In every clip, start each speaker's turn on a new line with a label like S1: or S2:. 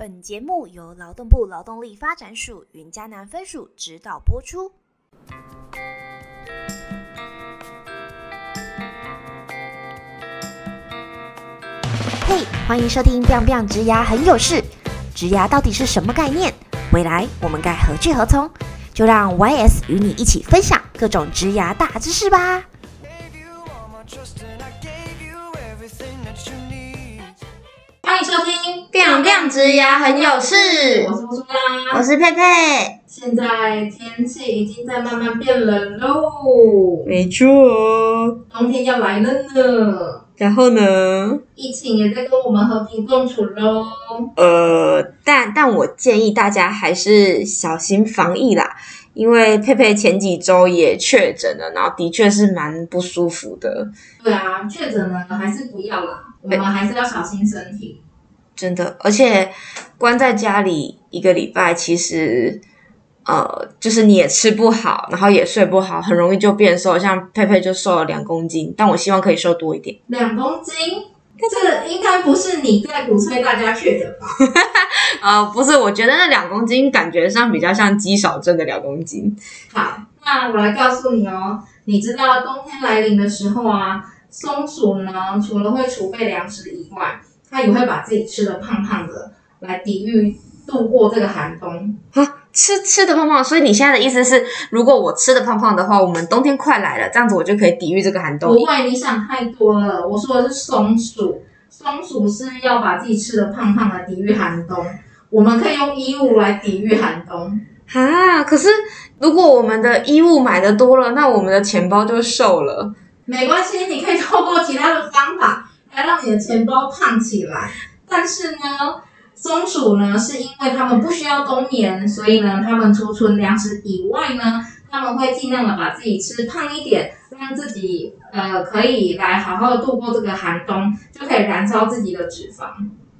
S1: 本节目由劳动部劳动力发展署云嘉南分署指导播出。嘿，欢迎收听《biang biang 植牙很有事》，植牙到底是什么概念？未来我们该何去何从？就让 YS 与你一起分享各种植牙大知识吧。
S2: 收听《
S3: biang biang 植牙很有事
S2: 我是苏拉。
S3: 我是佩佩，
S2: 现在天气已经在慢慢变冷喽，
S3: 没错。
S2: 冬天要来了呢。
S3: 然后呢？
S2: 疫情也在跟我们和平共处喽。
S3: 呃，但但我建议大家还是小心防疫啦，因为佩佩前几周也确诊了，然后的确是蛮不舒服的，
S2: 对啊，确诊了还是不要啦，我们还是要小心身体。
S3: 真的。而且关在家里一个礼拜，其实呃，就是你也吃不好，然后也睡不好，很容易就变瘦。像佩佩就瘦了两公斤，但我希望可以瘦多一点。
S2: 两公斤，这应该不是你在鼓吹大家去的吧？
S3: 呃，不是，我觉得那两公斤感觉上比较像肌少症的两公斤。
S2: 好，那我来告诉你哦，你知道冬天来临的时候啊，松鼠呢除了会储备粮食以外，它也会把自己吃的胖胖的，来抵御度过这个寒冬。
S3: 吃吃的胖胖，所以你现在的意思是，如果我吃的胖胖的话，我们冬天快来了，这样子我就可以抵御这个寒冬
S2: 不。会，你想太多了。我说的是松鼠，松鼠是要把自己吃的胖胖的抵御寒冬。我们可以用衣物来抵御寒冬。
S3: 啊，可是如果我们的衣物买的多了，那我们的钱包就瘦了。
S2: 没关系，你可以透过其他的方法来来让你的钱包胖起来。但是呢，松鼠呢，是因为它们不需要冬眠，所以呢，它们储存粮食以外呢，它们会尽量的把自己吃胖一点，让自己呃可以来好好的度过这个寒冬，就可以燃烧自己的脂肪。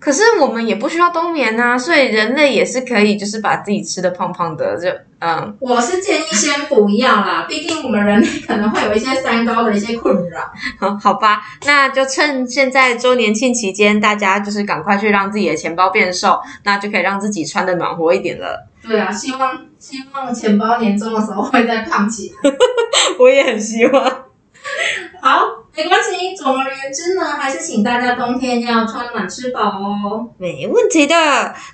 S3: 可是我们也不需要冬眠啊，所以人类也是可以，就是把自己吃的胖胖的，就嗯，
S2: 我是建议先不要啦，毕竟我们人类可能会有一些三高的一些困扰。
S3: 好 好吧，那就趁现在周年庆期间，大家就是赶快去让自己的钱包变瘦，那就可以让自己穿的暖和一点了。
S2: 对啊，希望希望钱包年终的时候会再胖起来。
S3: 我也很希望。
S2: 好，没关系。总而言之呢，还是请大家冬天要穿暖吃饱哦。
S3: 没问题的。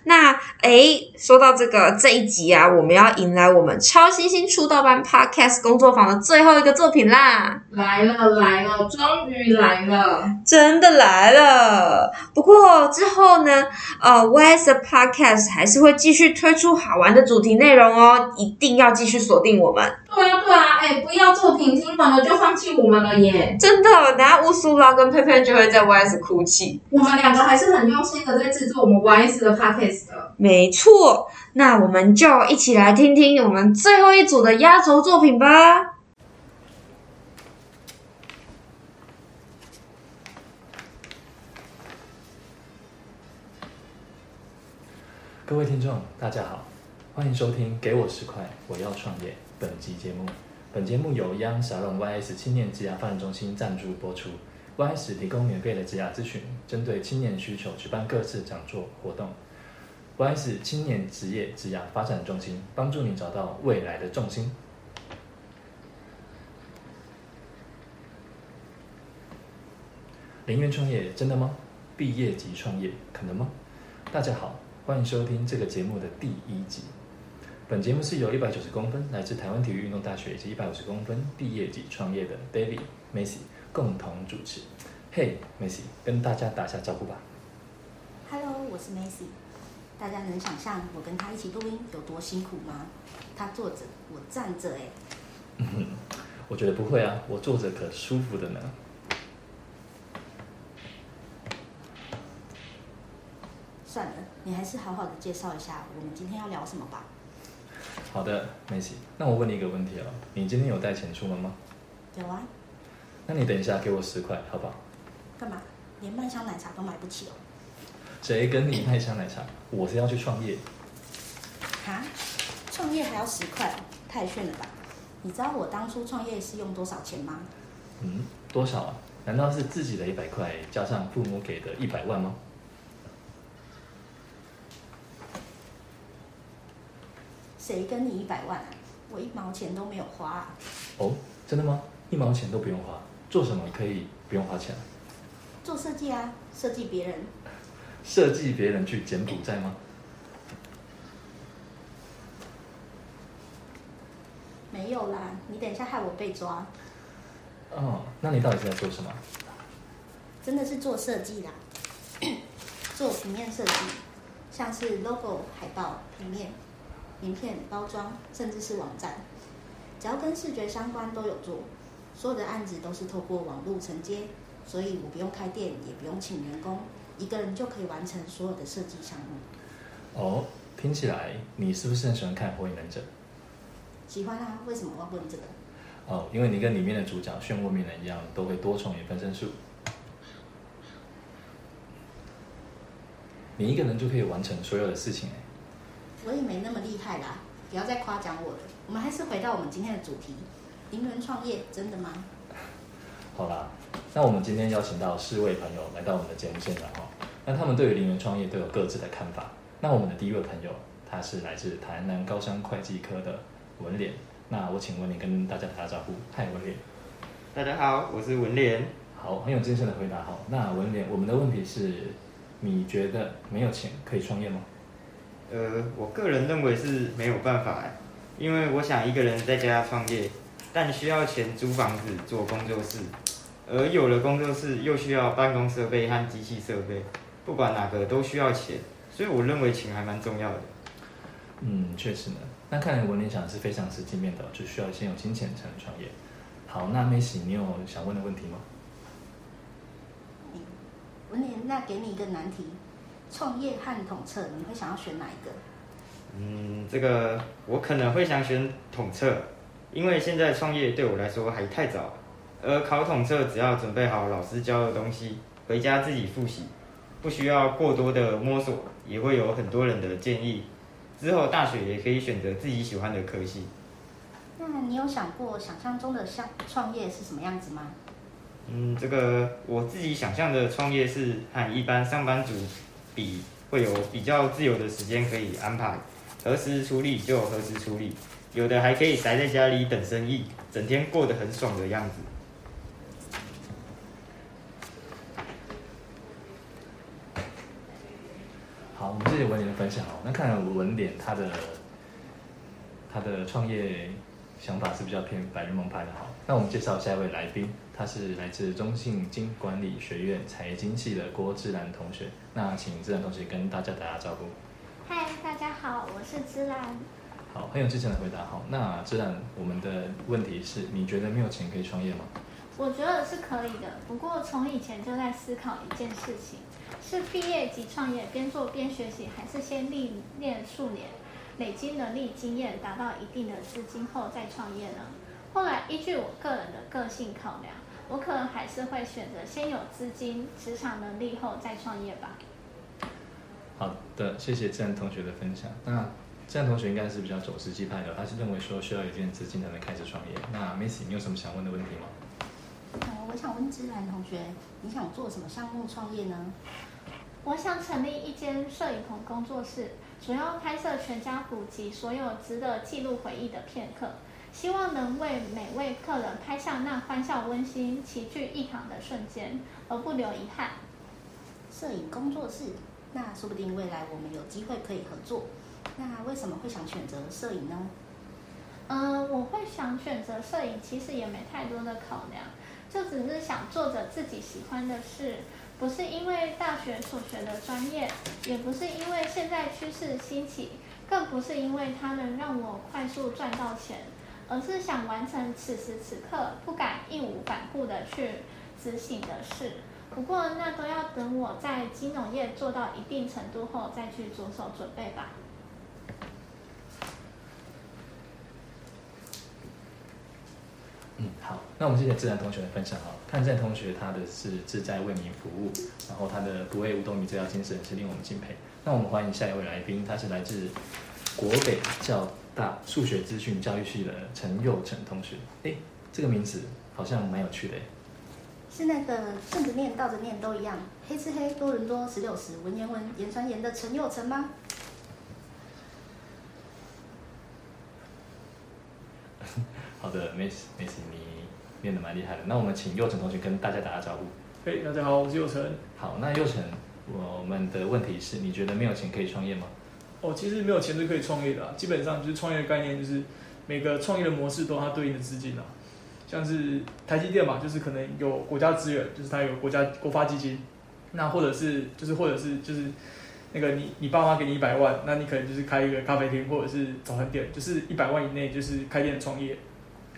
S3: 那诶，说到这个这一集啊，我们要迎来我们超新星出道班 Podcast 工作坊的最后一个作品啦，
S2: 来了来了，终于来了。
S3: 真的来了。不过之后呢，呃，YS 的 Podcast 还是会继续推出好玩的主题内容哦，一定要继续锁定我们。
S2: 对啊对啊，哎，不要作品听完了就放弃我们了耶。
S3: 真的，等下乌苏拉跟佩佩就会在 YS 哭泣。
S2: 我们两个还是很用心的在制作我们 YS 的 Podcast 的。
S3: 没错，那我们就一起来听听我们最后一组的压轴作品吧。
S4: 各位听众，大家好，欢迎收听《给我十块，我要创业》本集节目。本节目由央小龙 YS 青年职涯发展中心赞助播出。YS 提供免费的职涯咨询，针对青年需求举办各式讲座活动。YS 青年职业职涯发展中心帮助你找到未来的重心。零元创业真的吗？毕业即创业可能吗？大家好，欢迎收听这个节目的第一集。本节目是由一百九十公分来自台湾体育运动大学以及一百五十公分毕业即创业的 David、Macy 共同主持。嘿、Macy，跟大家打下招呼吧。
S5: Hello，我是 Macy。大家能想象我跟他一起录音有多辛苦吗？他坐着，我站着，哎，
S4: 嗯哼，我觉得不会啊，我坐着可舒服的呢。
S5: 算了，你还是好好的介绍一下我们今天要聊什么吧。
S4: 好的，Macy，那我问你一个问题哦，你今天有带钱出门吗？
S5: 有啊，
S4: 那你等一下给我十块，好不好？
S5: 干嘛？连麦香奶茶都买不起哦？
S4: 谁跟你卖香奶茶？我是要去创业。
S5: 哈？创业还要十块哦？太炫了吧！你知道我当初创业是用多少钱吗？
S4: 嗯，多少啊？难道是自己的一百块加上父母给的一百万吗？
S5: 谁跟你一百万啊？我一毛钱都没有花、啊。
S4: 哦，真的吗？一毛钱都不用花，做什么可以不用花钱？
S5: 做设计啊，设计别人。
S4: 设计别人去柬埔寨吗？
S5: 没有啦，你等一下害我被抓。
S4: 哦，那你到底是在做什么？
S5: 真的是做设计啦，做平面设计，像是 logo、海报、平面、名片、包装，甚至是网站，只要跟视觉相关都有做。所有的案子都是透过网络承接，所以我不用开店，也不用请员工，一个人就可以完成所有的设计项目。
S4: 哦，听起来你是不是很喜欢看《火影忍者》？
S5: 喜欢啊？为什么我要问这个？
S4: 哦，因为你跟里面的主角漩涡鸣人一样，都会多重影分身术。你一个人就可以完成所有的事情哎。
S5: 我也没那么厉害啦，不要再夸奖我了。我们还是回到我们今天的主题：零元创业真的吗？
S4: 好啦，那我们今天邀请到四位朋友来到我们的节目现场哦。那他们对于零元创业都有各自的看法。那我们的第一位朋友，他是来自台南高商会计科的文脸。那我请文脸跟大家打个招呼。嗨，文脸。
S6: 大家好，我是文脸。
S4: 好，很有精神的回答哈。那文脸，我们的问题是，你觉得没有钱可以创业吗？
S6: 呃，我个人认为是没有办法，因为我想一个人在家创业，但需要钱租房子做工作室，而有了工作室又需要办公设备和机器设备，不管哪个都需要钱，所以我认为钱还蛮重要的。
S4: 嗯，确实呢。那看来文联想的是非常实际面的，就需要先有金钱才能创业。好，那梅喜，你有想问的问题吗？
S5: 文联，那给你一个难题：创业和统测，你会想要选哪一个？
S6: 嗯，这个我可能会想选统测，因为现在创业对我来说还太早，而考统测只要准备好老师教的东西，回家自己复习，不需要过多的摸索，也会有很多人的建议。之后大学也可以选择自己喜欢的科系。
S5: 那你有想过想象中的像创业是什么样子吗？
S6: 嗯，这个我自己想象的创业是和一般上班族比，会有比较自由的时间可以安排，何时处理就何时处理，有的还可以宅在家里等生意，整天过得很爽的样子。
S4: 好，我们谢谢文脸的分享哦。那看来文脸他的他的创业想法是比较偏白日梦派的哈。那我们介绍下一位来宾，他是来自中信经管理学院财经系的郭志兰同学。那请志兰同学跟大家打打招呼。
S7: 嗨，大家好，我是芝兰。
S4: 好，很有自信的回答。好，那芝兰，我们的问题是，你觉得没有钱可以创业吗？
S7: 我觉得是可以的，不过从以前就在思考一件事情：是毕业即创业，边做边学习，还是先历练数年，累积能力经验，达到一定的资金后再创业呢？后来依据我个人的个性考量，我可能还是会选择先有资金、职场能力后再创业吧。
S4: 好的，谢谢自然同学的分享。那自然同学应该是比较走实际派的，他是认为说需要有一定资金才能开始创业。那 Missy，你有什么想问的问题吗？
S5: 呃，我想问芝兰同学，你想做什么项目创业呢？
S7: 我想成立一间摄影棚工作室，主要拍摄全家福及所有值得记录回忆的片刻，希望能为每位客人拍下那欢笑、温馨、齐聚一堂的瞬间，而不留遗憾。
S5: 摄影工作室，那说不定未来我们有机会可以合作。那为什么会想选择摄影呢？
S7: 嗯，我会想选择摄影，其实也没太多的考量，就只是想做着自己喜欢的事，不是因为大学所学的专业，也不是因为现在趋势兴起，更不是因为它能让我快速赚到钱，而是想完成此时此刻不敢义无反顾的去执行的事。不过那都要等我在金融业做到一定程度后再去着手准备吧。
S4: 嗯，好，那我们谢谢自然同学的分享哈。看自然同学他的是志在为民服务，然后他的不为五斗米折腰精神是令我们敬佩。那我们欢迎下一位来宾，他是来自国北教大数学资讯教育系的陈佑成同学。哎，这个名字好像蛮有趣的诶。
S5: 是那个顺着念、倒着念都一样，黑吃黑，多伦多十六十，文言文，言传言的陈佑成吗？
S4: 好的，Miss Miss，你念的蛮厉害的。那我们请佑成同学跟大家打个招呼。
S8: 嘿，大家好，我是佑成。
S4: 好，那佑成，我们的问题是，你觉得没有钱可以创业吗？
S8: 哦，其实没有钱是可以创业的、啊，基本上就是创业的概念，就是每个创业的模式都有它对应的资金啊。像是台积电嘛，就是可能有国家资源，就是它有国家国发基金，那或者是就是或者是就是那个你你爸妈给你一百万，那你可能就是开一个咖啡厅或者是早餐店，就是一百万以内就是开店创业。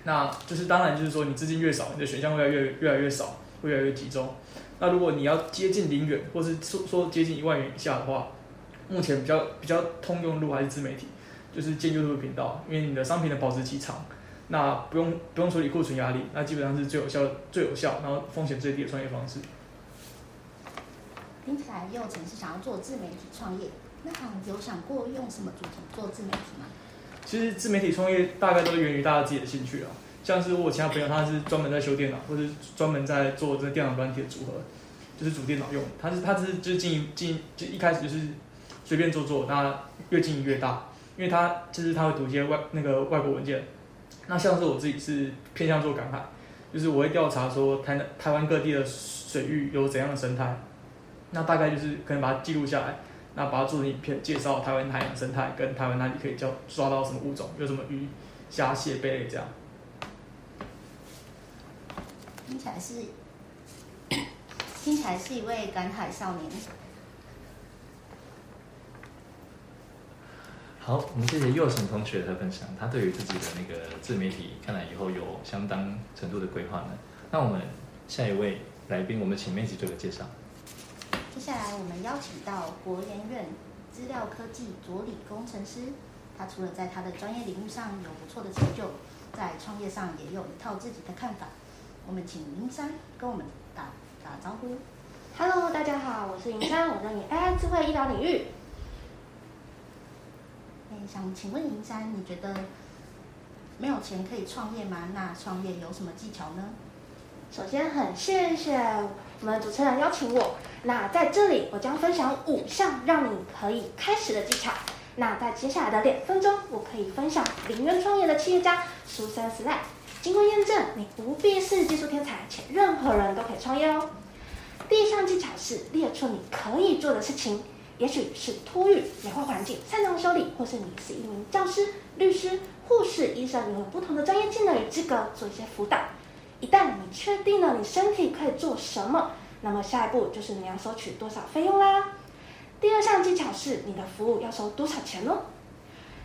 S8: 那就是当然就是说你资金越少，你的选项会越来越越来越少，会越来越集中。那如果你要接近零元，或是说说接近一万元以下的话，目前比较比较通用路还是自媒体，就是建 YouTube 频道，因为你的商品的保质期长，那不用不用处理库存压力，那基本上是最有效最有效，然后风险最低的创业方式。
S5: 听起来佑成是想要做自媒体创业，那有想过用什么主题做自媒体吗？
S8: 其实自媒体创业大概都是源于大家自己的兴趣啊，像是我其他朋友他是专门在修电脑，或是专门在做这个电脑软体的组合，就是主电脑用，他是他是就是经营经营就一开始就是随便做做，那越经营越大，因为他就是他会读一些外那个外国文件，那像是我自己是偏向做赶海，就是我会调查说台台湾各地的水域有怎样的生态，那大概就是可能把它记录下来，那把它做成影片，介绍台湾海洋生态跟台湾哪里可以叫抓到什么物种，有什么鱼、虾、蟹、贝类这样。
S5: 听起来是听起来是一位赶海少年。
S4: 好，我们谢谢佑成同学的分享，他对于自己的那个自媒体，看来以后有相当程度的规划呢。那我们下一位来宾，我们请妹子做个介绍。
S5: 接下来我们邀请到国研院资料科技佐理工程师，他除了在他的专业领域上有不错的成就，在创业上也有一套自己的看法。我们请林山跟我们打打招呼。
S9: Hello，大家好，我是云山，我在你 AI 智慧医疗领域。
S5: 想请问银山，你觉得没有钱可以创业吗？那创业有什么技巧呢？
S9: 首先，很谢谢我们主持人邀请我。那在这里，我将分享五项让你可以开始的技巧。那在接下来的两分钟，我可以分享零元创业的企业家苏珊斯赖。经过验证，你不必是技术天才，且任何人都可以创业哦。第一项技巧是列出你可以做的事情，也许是突遇、美化环境、擅长修理，或是你是一名教师、律师、护士、医生，你有不同的专业技能与资格做一些辅导。一旦你确定了你身体可以做什么，那么下一步就是你要收取多少费用啦。第二项技巧是你的服务要收多少钱呢？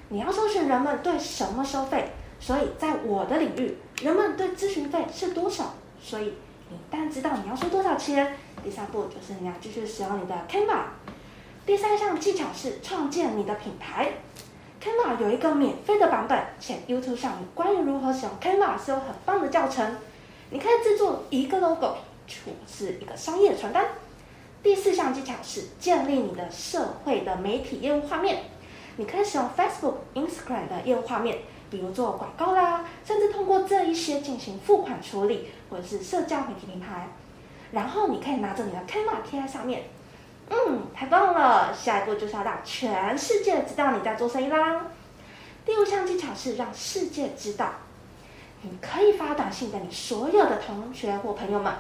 S9: 你要搜寻人们对什么收费，所以在我的领域，人们对咨询费是多少，所以你一旦知道你要收多少钱，第三步就是你要继续使用你的 Canva。第三项技巧是创建你的品牌。Canva 有一个免费的版本，且 YouTube 上关于如何使用 Canva 是有很棒的教程。你可以制作一个 logo，或是一个商业传单。第四项技巧是建立你的社会的媒体业务画面。你可以使用 Facebook、Instagram 的业务画面，比如做广告啦，甚至通过这一些进行付款处理，或者是社交媒体平台。然后你可以拿着你的 Canva 贴在上面。嗯，太棒了！下一步就是要让全世界知道你在做生意啦。第五项技巧是让世界知道，你可以发短信给你所有的同学或朋友们，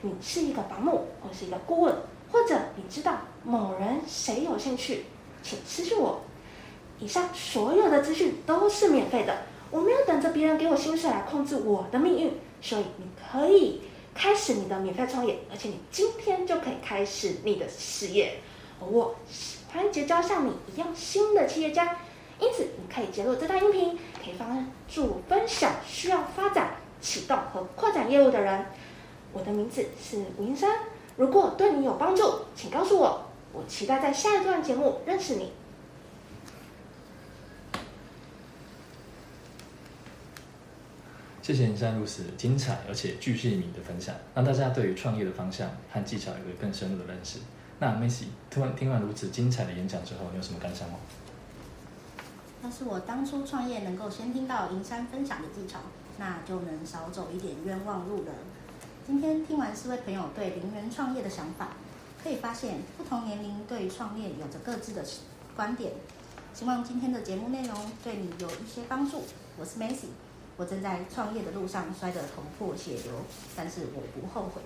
S9: 你是一个保姆或是一个顾问，或者你知道某人谁有兴趣，请私信我。以上所有的资讯都是免费的，我没有等着别人给我薪水来控制我的命运，所以你可以开始你的免费创业，而且你今天就可以开始你的事业。我喜欢结交像你一样新的企业家，因此你可以截录这段音频，可以帮助分享需要发展、启动和扩展业务的人。我的名字是吴英山，如果对你有帮助，请告诉我，我期待在下一段节目认识你。
S4: 谢谢林山如此精彩而且具细迷的分享，让大家对于创业的方向和技巧有个更深入的认识。那 Macy 听完听完如此精彩的演讲之后，你有什么感想吗？
S5: 要是我当初创业能够先听到银山分享的技巧，那就能少走一点冤枉路了。今天听完四位朋友对零元创业的想法，可以发现不同年龄对创业有着各自的观点。希望今天的节目内容对你有一些帮助。我是 Macy，我正在创业的路上摔得头破血流，但是我不后悔。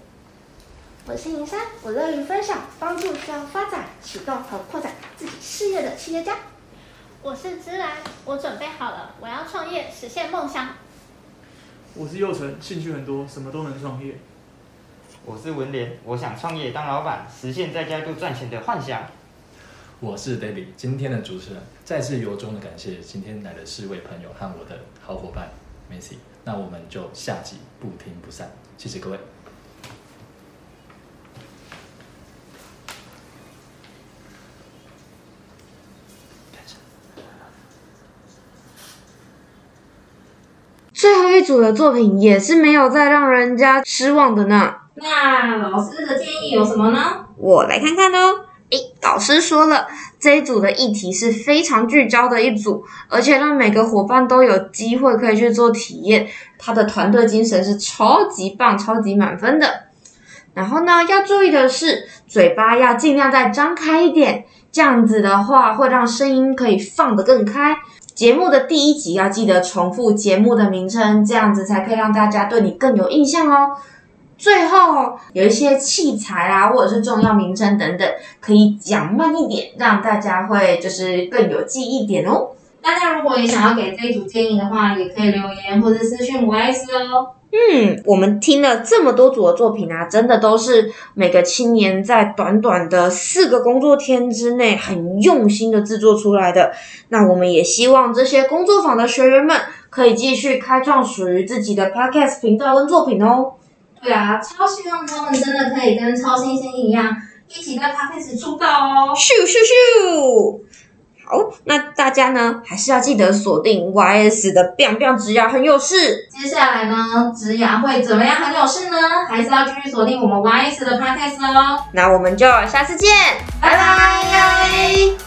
S9: 我是银山，我乐于分享，帮助需要发展、启动和扩展自己事业的企业家。
S7: 我是芝兰，我准备好了，我要创业，实现梦想。
S8: 我是佑成，兴趣很多，什么都能创业。
S6: 我是文莲，我想创业当老板，实现在家就赚钱的幻想。
S4: 我是 David，今天的主持人，再次由衷的感谢今天来的四位朋友和我的好伙伴 Macy，那我们就下集不听不散，谢谢各位。
S3: 最后一组的作品也是没有再让人家失望的呢。
S2: 那老师的建议有什么呢？
S3: 我来看看哦。诶，老师说了，这一组的议题是非常聚焦的一组，而且让每个伙伴都有机会可以去做体验。他的团队精神是超级棒、超级满分的。然后呢，要注意的是，嘴巴要尽量再张开一点，这样子的话会让声音可以放得更开。节目的第一集要记得重复节目的名称，这样子才可以让大家对你更有印象哦。最后有一些器材啊，或者是重要名称等等，可以讲慢一点，让大家会就是更有记忆点哦。
S2: 大家如果也想要给这一组建议的话，也可以留言或者私讯我 S 哦。
S3: 嗯，我们听了这么多组的作品啊，真的都是每个青年在短短的四个工作天之内，很用心的制作出来的。那我们也希望这些工作坊的学员们，可以继续开创属于自己的 podcast 频道跟作品哦。
S2: 对啊，超希望他们真的可以跟超新星一样，一起在 podcast 出道哦。
S3: 咻咻咻！好，那大家呢，还是要记得锁定 YS 的 biang biang 职涯很有事。
S2: 接下来呢，职涯会怎么样很有事呢？还是要继续锁定我们 YS 的 podcast 哦。
S3: 那我们就下次见，拜拜。